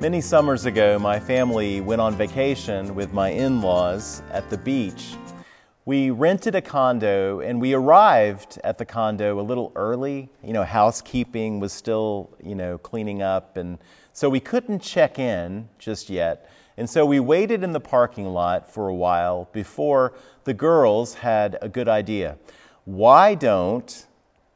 Many summers ago, my family went on vacation with my in laws at the beach. We rented a condo and we arrived at the condo a little early. You know, housekeeping was still, you know, cleaning up, and so we couldn't check in just yet. And so we waited in the parking lot for a while before the girls had a good idea. Why don't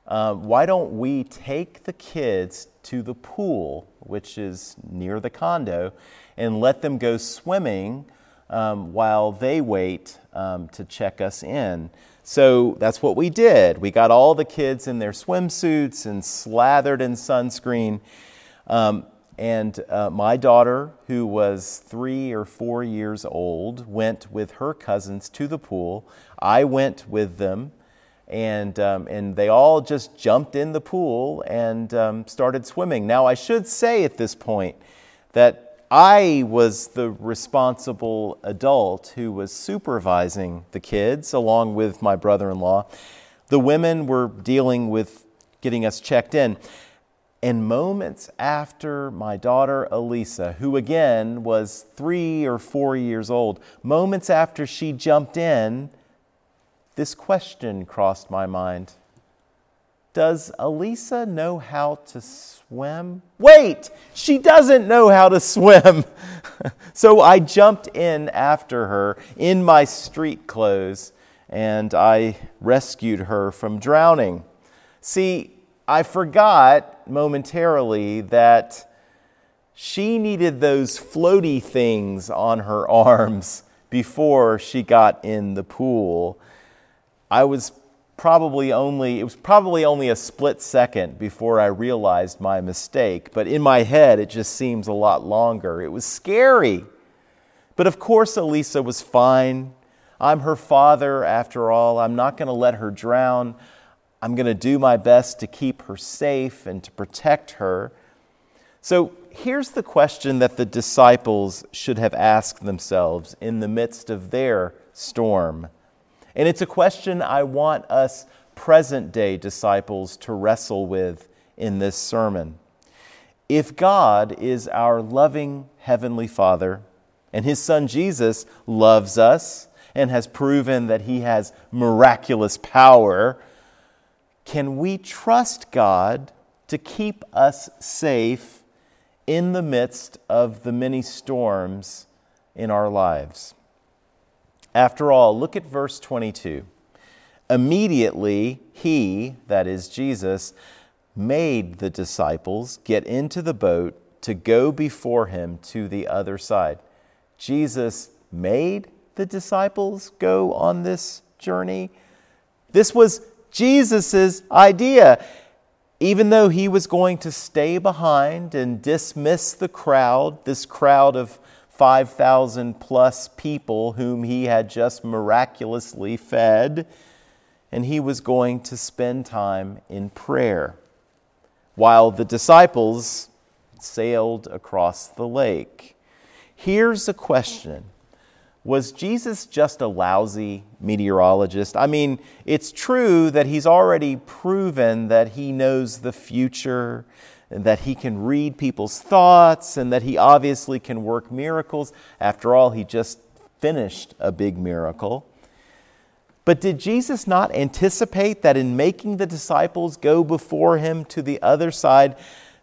uh, why don't we take the kids to the pool, which is near the condo, and let them go swimming um, while they wait um, to check us in? So that's what we did. We got all the kids in their swimsuits and slathered in sunscreen. Um, and uh, my daughter, who was three or four years old, went with her cousins to the pool. I went with them and, um, and they all just jumped in the pool and um, started swimming. Now, I should say at this point that I was the responsible adult who was supervising the kids along with my brother in law. The women were dealing with getting us checked in. And moments after my daughter Elisa, who again was three or four years old, moments after she jumped in, this question crossed my mind Does Elisa know how to swim? Wait, she doesn't know how to swim. so I jumped in after her in my street clothes and I rescued her from drowning. See, I forgot momentarily that she needed those floaty things on her arms before she got in the pool. I was probably only, it was probably only a split second before I realized my mistake, but in my head it just seems a lot longer. It was scary. But of course, Elisa was fine. I'm her father, after all. I'm not going to let her drown. I'm going to do my best to keep her safe and to protect her. So here's the question that the disciples should have asked themselves in the midst of their storm. And it's a question I want us present day disciples to wrestle with in this sermon. If God is our loving Heavenly Father, and His Son Jesus loves us and has proven that He has miraculous power, can we trust God to keep us safe in the midst of the many storms in our lives? After all, look at verse 22. Immediately, he, that is Jesus, made the disciples get into the boat to go before him to the other side. Jesus made the disciples go on this journey. This was Jesus' idea. Even though he was going to stay behind and dismiss the crowd, this crowd of 5,000 plus people whom he had just miraculously fed, and he was going to spend time in prayer while the disciples sailed across the lake. Here's a question Was Jesus just a lousy meteorologist? I mean, it's true that he's already proven that he knows the future that he can read people's thoughts and that he obviously can work miracles. After all, he just finished a big miracle. But did Jesus not anticipate that in making the disciples go before him to the other side,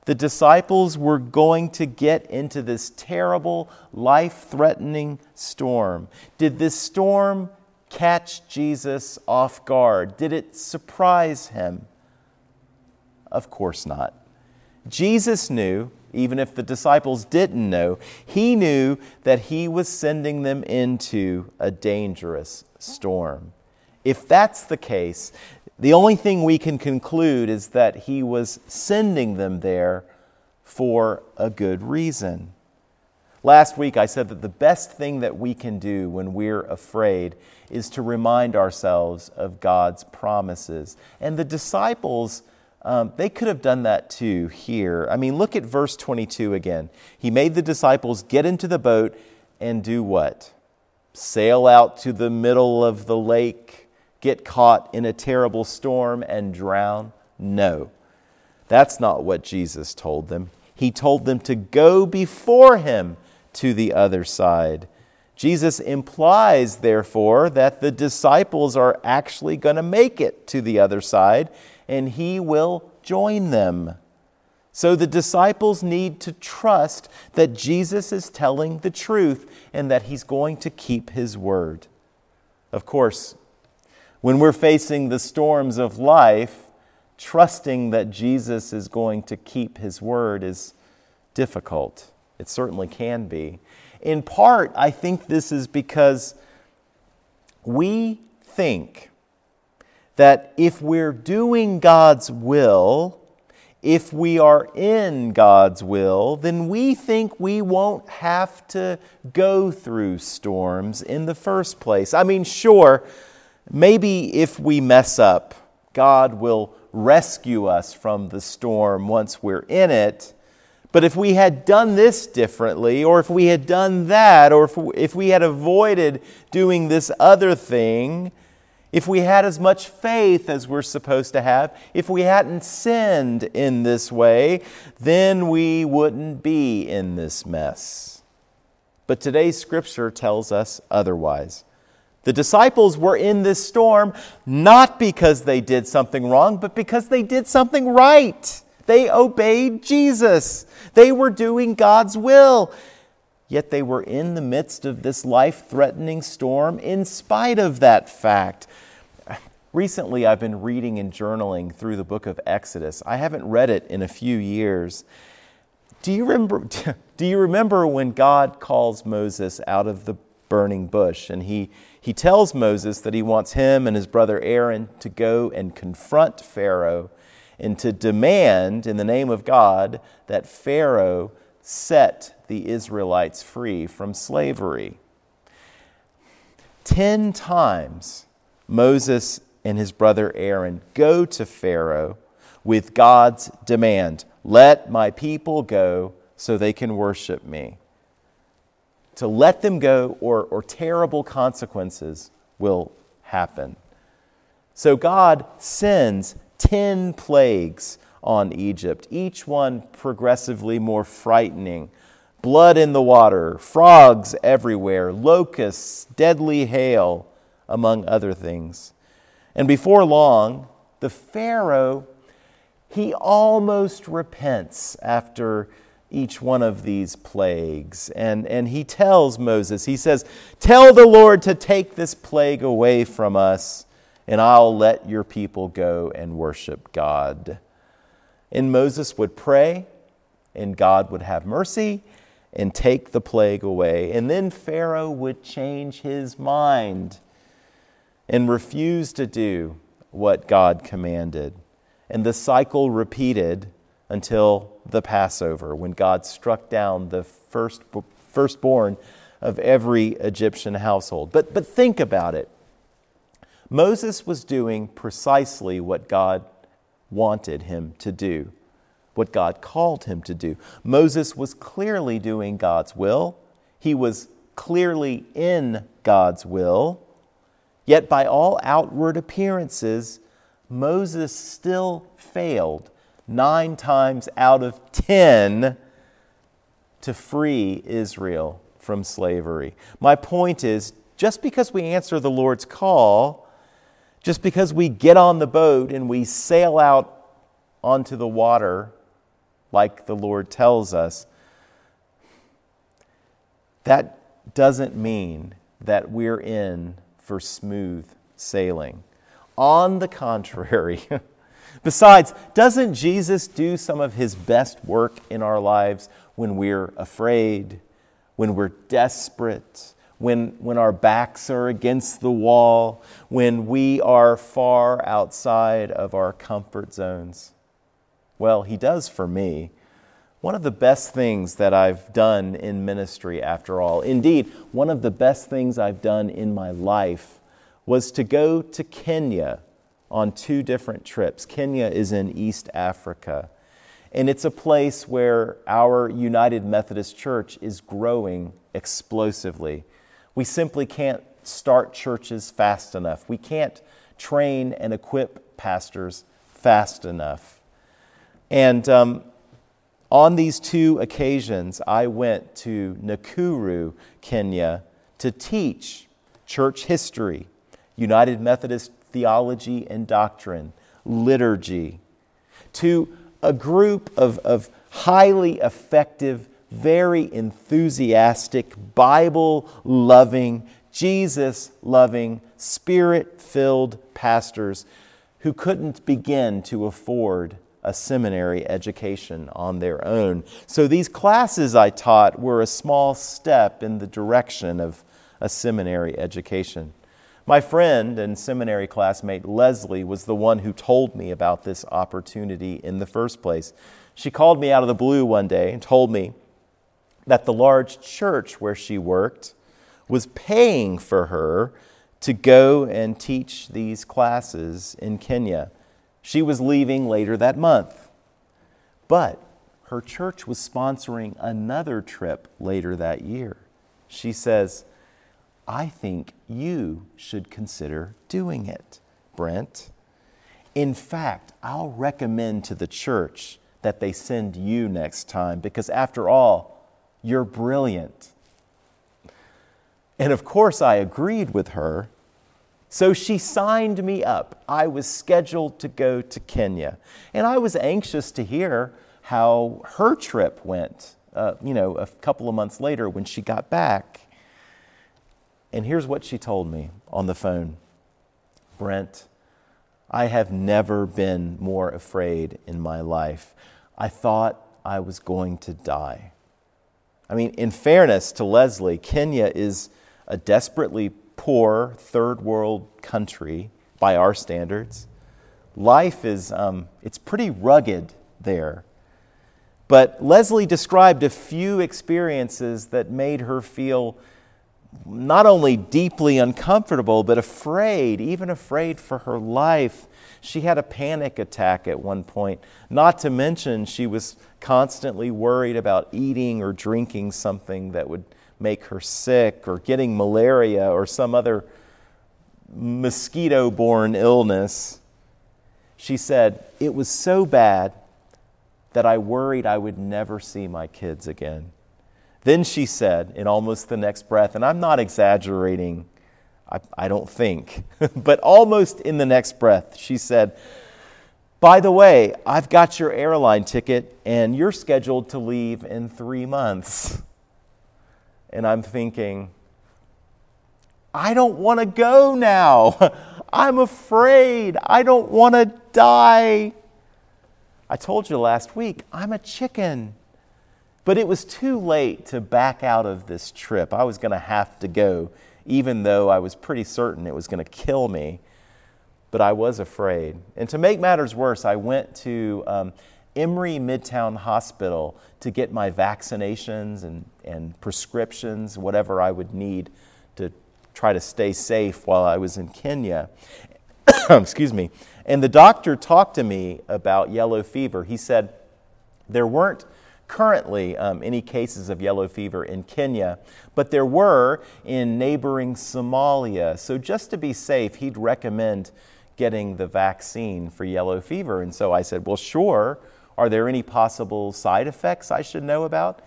the disciples were going to get into this terrible, life threatening storm? Did this storm catch Jesus off guard? Did it surprise him? Of course not. Jesus knew, even if the disciples didn't know, he knew that he was sending them into a dangerous storm. If that's the case, the only thing we can conclude is that he was sending them there for a good reason. Last week, I said that the best thing that we can do when we're afraid is to remind ourselves of God's promises. And the disciples um, they could have done that too here. I mean, look at verse 22 again. He made the disciples get into the boat and do what? sail out to the middle of the lake, get caught in a terrible storm, and drown? No. That's not what Jesus told them. He told them to go before him to the other side. Jesus implies, therefore, that the disciples are actually going to make it to the other side and he will join them. So the disciples need to trust that Jesus is telling the truth and that he's going to keep his word. Of course, when we're facing the storms of life, trusting that Jesus is going to keep his word is difficult. It certainly can be. In part, I think this is because we think that if we're doing God's will, if we are in God's will, then we think we won't have to go through storms in the first place. I mean, sure, maybe if we mess up, God will rescue us from the storm once we're in it. But if we had done this differently, or if we had done that, or if, we had avoided doing this other thing, if we had as much faith as we're supposed to have, if we hadn't sinned in this way, then we wouldn't be in this mess. But today's scripture tells us otherwise. The disciples were in this storm not because they did something wrong, but because they did something right. They obeyed Jesus, they were doing God's will. Yet they were in the midst of this life threatening storm in spite of that fact. Recently, I've been reading and journaling through the book of Exodus. I haven't read it in a few years. Do you remember, do you remember when God calls Moses out of the burning bush and he, he tells Moses that he wants him and his brother Aaron to go and confront Pharaoh and to demand, in the name of God, that Pharaoh set the Israelites free from slavery. Ten times Moses and his brother Aaron go to Pharaoh with God's demand let my people go so they can worship me. To let them go, or, or terrible consequences will happen. So God sends 10 plagues on Egypt, each one progressively more frightening blood in the water, frogs everywhere, locusts, deadly hail, among other things. And before long, the Pharaoh, he almost repents after each one of these plagues. And, and he tells Moses, he says, Tell the Lord to take this plague away from us, and I'll let your people go and worship God. And Moses would pray, and God would have mercy, and take the plague away. And then Pharaoh would change his mind and refuse to do what God commanded. And the cycle repeated until the Passover, when God struck down the first, firstborn of every Egyptian household. But, but think about it. Moses was doing precisely what God wanted him to do what God called him to do. Moses was clearly doing God's will, he was clearly in God's will. Yet, by all outward appearances, Moses still failed nine times out of ten to free Israel from slavery. My point is just because we answer the Lord's call, just because we get on the boat and we sail out onto the water like the Lord tells us, that doesn't mean that we're in for smooth sailing. On the contrary, besides, doesn't Jesus do some of his best work in our lives when we're afraid, when we're desperate, when, when our backs are against the wall, when we are far outside of our comfort zones? Well, He does for me. One of the best things that I've done in ministry, after all, indeed, one of the best things I've done in my life was to go to Kenya on two different trips. Kenya is in East Africa, and it's a place where our United Methodist Church is growing explosively. We simply can't start churches fast enough. We can't train and equip pastors fast enough. And um, on these two occasions, I went to Nakuru, Kenya, to teach church history, United Methodist theology and doctrine, liturgy, to a group of, of highly effective, very enthusiastic, Bible loving, Jesus loving, spirit filled pastors who couldn't begin to afford a seminary education on their own. So these classes I taught were a small step in the direction of a seminary education. My friend and seminary classmate Leslie was the one who told me about this opportunity in the first place. She called me out of the blue one day and told me that the large church where she worked was paying for her to go and teach these classes in Kenya. She was leaving later that month. But her church was sponsoring another trip later that year. She says, I think you should consider doing it, Brent. In fact, I'll recommend to the church that they send you next time because, after all, you're brilliant. And of course, I agreed with her so she signed me up. I was scheduled to go to Kenya. And I was anxious to hear how her trip went, uh, you know, a couple of months later when she got back. And here's what she told me on the phone Brent, I have never been more afraid in my life. I thought I was going to die. I mean, in fairness to Leslie, Kenya is a desperately poor third world country by our standards. Life is um, it's pretty rugged there. But Leslie described a few experiences that made her feel not only deeply uncomfortable, but afraid, even afraid for her life. She had a panic attack at one point. Not to mention, she was constantly worried about eating or drinking something that would make her sick or getting malaria or some other mosquito borne illness. She said, It was so bad that I worried I would never see my kids again. Then she said, in almost the next breath, and I'm not exaggerating, I, I don't think, but almost in the next breath, she said, By the way, I've got your airline ticket and you're scheduled to leave in three months. And I'm thinking, I don't want to go now. I'm afraid. I don't want to die. I told you last week, I'm a chicken. But it was too late to back out of this trip. I was going to have to go, even though I was pretty certain it was going to kill me. But I was afraid. And to make matters worse, I went to um, Emory Midtown Hospital to get my vaccinations and, and prescriptions, whatever I would need to try to stay safe while I was in Kenya. Excuse me. And the doctor talked to me about yellow fever. He said there weren't currently um, any cases of yellow fever in Kenya, but there were in neighboring Somalia. So, just to be safe, he'd recommend getting the vaccine for yellow fever. And so I said, Well, sure. Are there any possible side effects I should know about?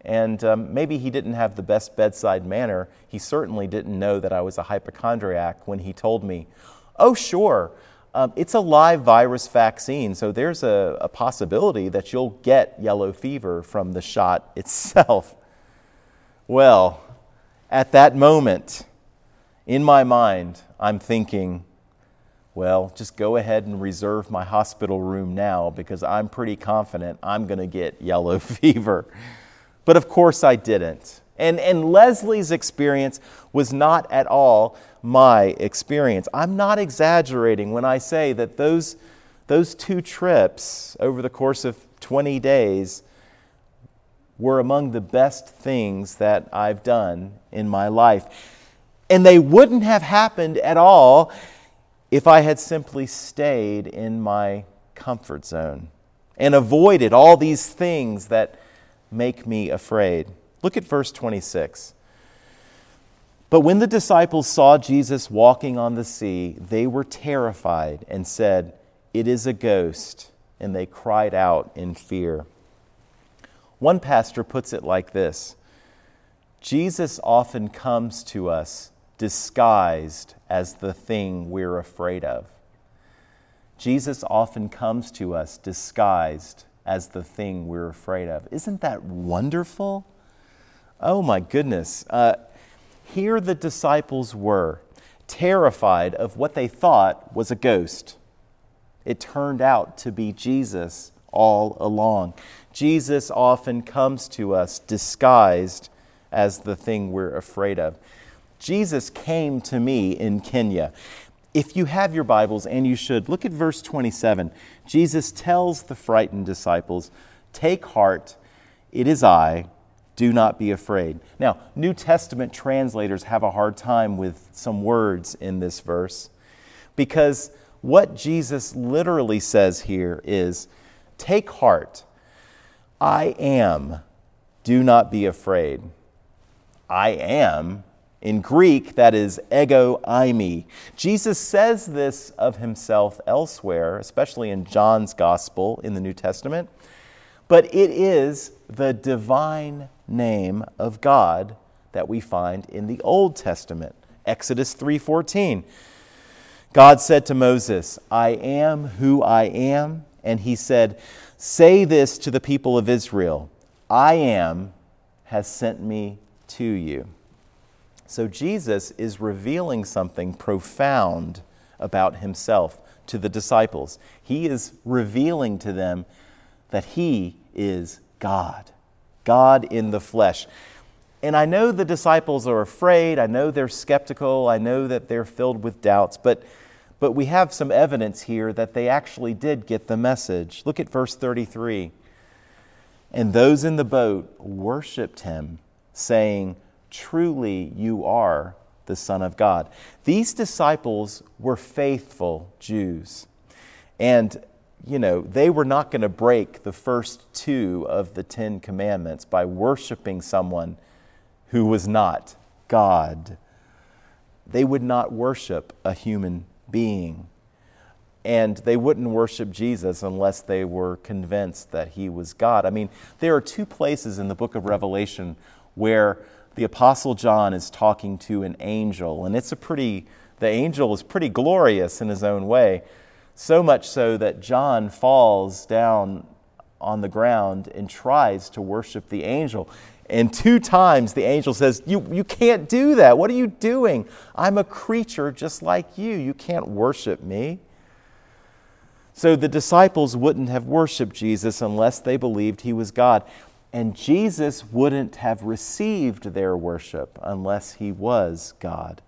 And um, maybe he didn't have the best bedside manner. He certainly didn't know that I was a hypochondriac when he told me, Oh, sure, um, it's a live virus vaccine, so there's a, a possibility that you'll get yellow fever from the shot itself. Well, at that moment, in my mind, I'm thinking, well, just go ahead and reserve my hospital room now because I'm pretty confident I'm going to get yellow fever. But of course, I didn't. And, and Leslie's experience was not at all my experience. I'm not exaggerating when I say that those, those two trips over the course of 20 days were among the best things that I've done in my life. And they wouldn't have happened at all if I had simply stayed in my comfort zone and avoided all these things that make me afraid. Look at verse 26. But when the disciples saw Jesus walking on the sea, they were terrified and said, It is a ghost. And they cried out in fear. One pastor puts it like this Jesus often comes to us disguised as the thing we're afraid of. Jesus often comes to us disguised as the thing we're afraid of. Isn't that wonderful? Oh my goodness. Uh, here the disciples were, terrified of what they thought was a ghost. It turned out to be Jesus all along. Jesus often comes to us disguised as the thing we're afraid of. Jesus came to me in Kenya. If you have your Bibles, and you should, look at verse 27. Jesus tells the frightened disciples, Take heart, it is I, do not be afraid. Now, New Testament translators have a hard time with some words in this verse because what Jesus literally says here is, Take heart, I am, do not be afraid. I am in Greek, that is ego eimi. Jesus says this of himself elsewhere, especially in John's Gospel in the New Testament, but it is the divine name of God that we find in the Old Testament. Exodus 3:14. God said to Moses, "I am who I am," and he said, "Say this to the people of Israel, I am has sent me to you." So Jesus is revealing something profound about himself to the disciples. He is revealing to them that he is God, God in the flesh. And I know the disciples are afraid. I know they're skeptical. I know that they're filled with doubts. But, but we have some evidence here that they actually did get the message. Look at verse 33. And those in the boat worshiped him, saying, Truly, you are the Son of God. These disciples were faithful Jews. And, you know, they were not going to break the first two of the Ten Commandments by worshiping someone who was not God. They would not worship a human being. And they wouldn't worship Jesus unless they were convinced that he was God. I mean, there are two places in the book of Revelation where the Apostle John is talking to an angel, and it's a pretty, the angel is pretty glorious in his own way. So much so that John falls down on the ground and tries to worship the angel. And two times the angel says, you, you can't do that. What are you doing? I'm a creature just like you. You can't worship me. So the disciples wouldn't have worshiped Jesus unless they believed he was God. And Jesus wouldn't have received their worship unless he was God.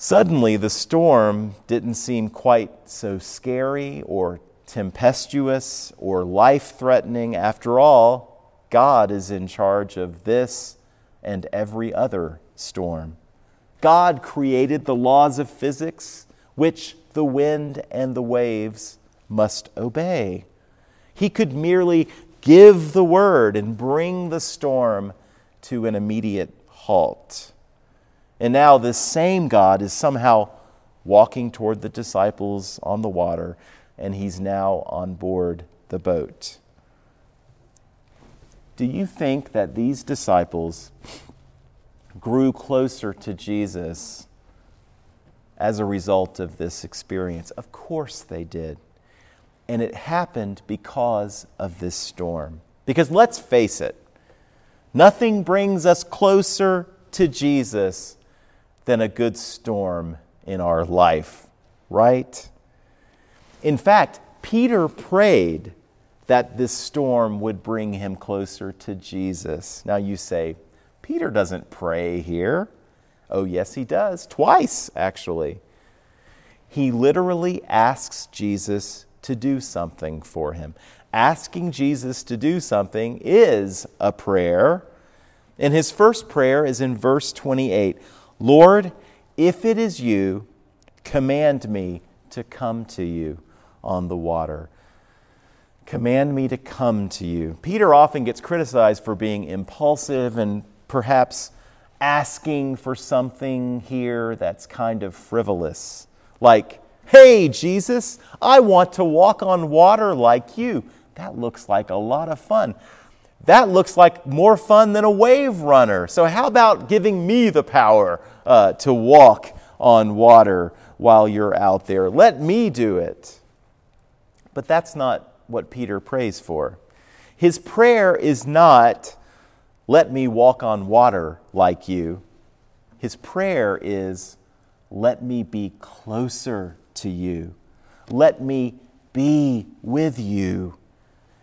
Suddenly, the storm didn't seem quite so scary or tempestuous or life threatening. After all, God is in charge of this and every other storm. God created the laws of physics, which the wind and the waves must obey. He could merely give the word and bring the storm to an immediate halt. And now, this same God is somehow walking toward the disciples on the water, and he's now on board the boat. Do you think that these disciples grew closer to Jesus as a result of this experience? Of course they did. And it happened because of this storm. Because let's face it, nothing brings us closer to Jesus than a good storm in our life, right? In fact, Peter prayed that this storm would bring him closer to Jesus. Now you say, Peter doesn't pray here. Oh, yes, he does. Twice, actually. He literally asks Jesus to do something for him. Asking Jesus to do something is a prayer. And his first prayer is in verse 28 Lord, if it is you, command me to come to you on the water. Command me to come to you. Peter often gets criticized for being impulsive and perhaps asking for something here that's kind of frivolous. Like, hey, Jesus, I want to walk on water like you. That looks like a lot of fun. That looks like more fun than a wave runner. So, how about giving me the power uh, to walk on water while you're out there? Let me do it. But that's not what Peter prays for. His prayer is not, let me walk on water like you. His prayer is, let me be closer to you. Let me be with you.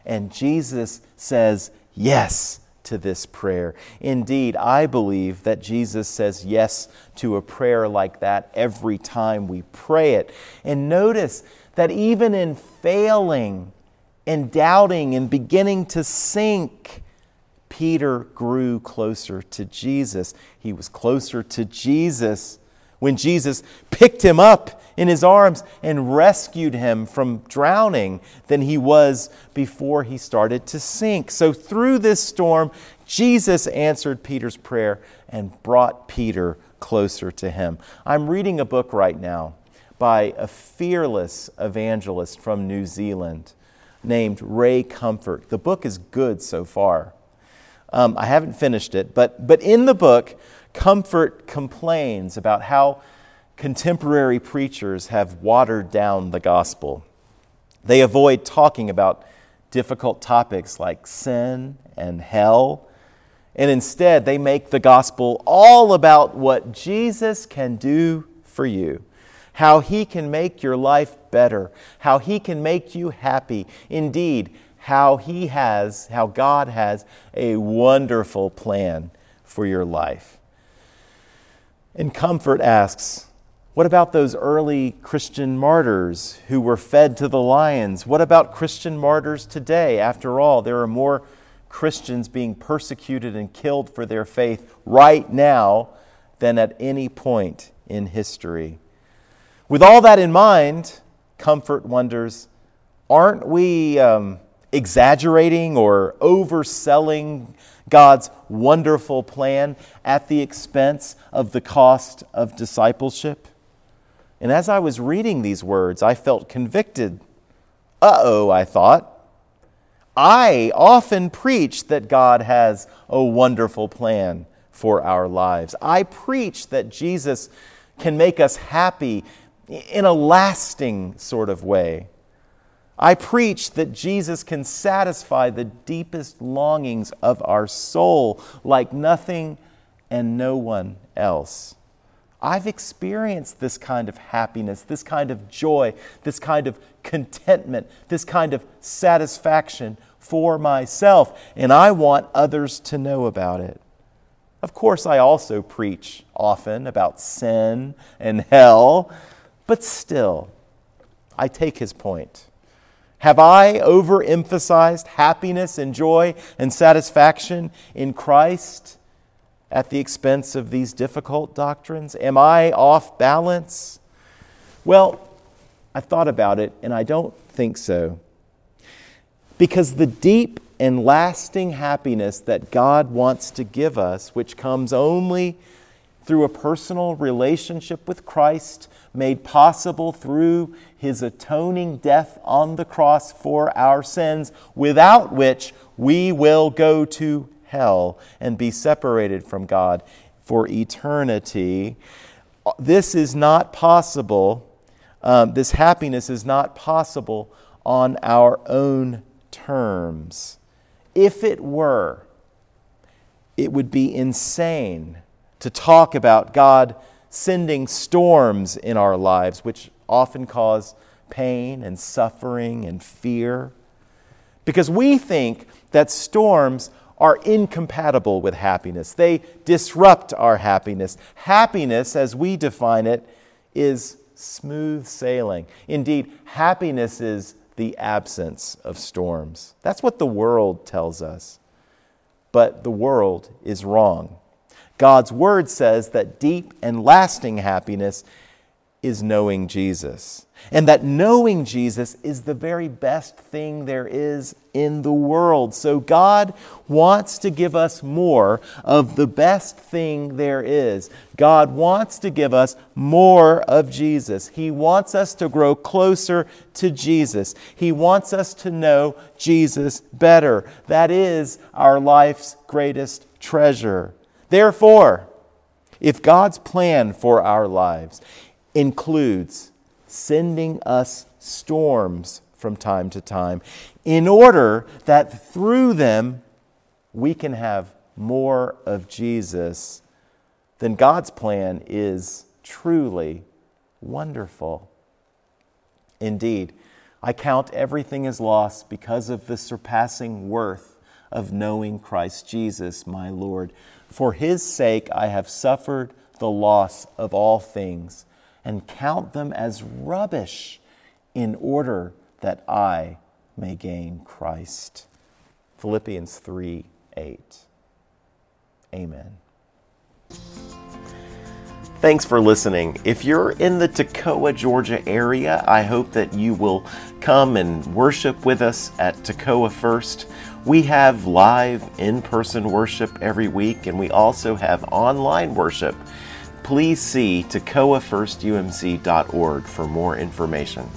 And Jesus says yes to this prayer. Indeed, I believe that Jesus says yes to a prayer like that every time we pray it. And notice that even in failing and doubting and beginning to sink, Peter grew closer to Jesus. He was closer to Jesus when Jesus picked him up in his arms and rescued him from drowning than he was before he started to sink. So, through this storm, Jesus answered Peter's prayer and brought Peter closer to him. I'm reading a book right now by a fearless evangelist from New Zealand named Ray Comfort. The book is good so far. Um, I haven't finished it, but, but in the book, Comfort complains about how contemporary preachers have watered down the gospel. They avoid talking about difficult topics like sin and hell, and instead they make the gospel all about what Jesus can do for you, how he can make your life better, how he can make you happy. Indeed, how He has, how God has a wonderful plan for your life. And Comfort asks, what about those early Christian martyrs who were fed to the lions? What about Christian martyrs today? After all, there are more Christians being persecuted and killed for their faith right now than at any point in history. With all that in mind, Comfort wonders aren't we um, exaggerating or overselling God's wonderful plan at the expense of the cost of discipleship? And as I was reading these words, I felt convicted. Uh oh, I thought. I often preach that God has a wonderful plan for our lives. I preach that Jesus can make us happy in a lasting sort of way. I preach that Jesus can satisfy the deepest longings of our soul like nothing and no one else. I've experienced this kind of happiness, this kind of joy, this kind of contentment, this kind of satisfaction for myself, and I want others to know about it. Of course, I also preach often about sin and hell, but still, I take his point. Have I overemphasized happiness and joy and satisfaction in Christ at the expense of these difficult doctrines? Am I off balance? Well, I thought about it and I don't think so. Because the deep and lasting happiness that God wants to give us, which comes only through a personal relationship with Christ made possible through his atoning death on the cross for our sins, without which we will go to hell and be separated from God for eternity. This is not possible. Um, this happiness is not possible on our own terms. If it were, it would be insane to talk about God sending storms in our lives, which often cause pain and suffering and fear. Because we think that storms are incompatible with happiness, they disrupt our happiness. Happiness, as we define it, is smooth sailing. Indeed, happiness is the absence of storms. That's what the world tells us. But the world is wrong. God's word says that deep and lasting happiness is knowing Jesus. And that knowing Jesus is the very best thing there is in the world. So God wants to give us more of the best thing there is. God wants to give us more of Jesus. He wants us to grow closer to Jesus. He wants us to know Jesus better. That is our life's greatest treasure. Therefore, if God's plan for our lives includes sending us storms from time to time in order that through them we can have more of Jesus, then God's plan is truly wonderful. Indeed, I count everything as loss because of the surpassing worth of knowing Christ Jesus, my Lord. For his sake I have suffered the loss of all things and count them as rubbish in order that I may gain Christ. Philippians 3 8. Amen. Thanks for listening. If you're in the Toccoa, Georgia area, I hope that you will come and worship with us at Toccoa First. We have live in person worship every week, and we also have online worship please see toccoafirst.umc.org for more information.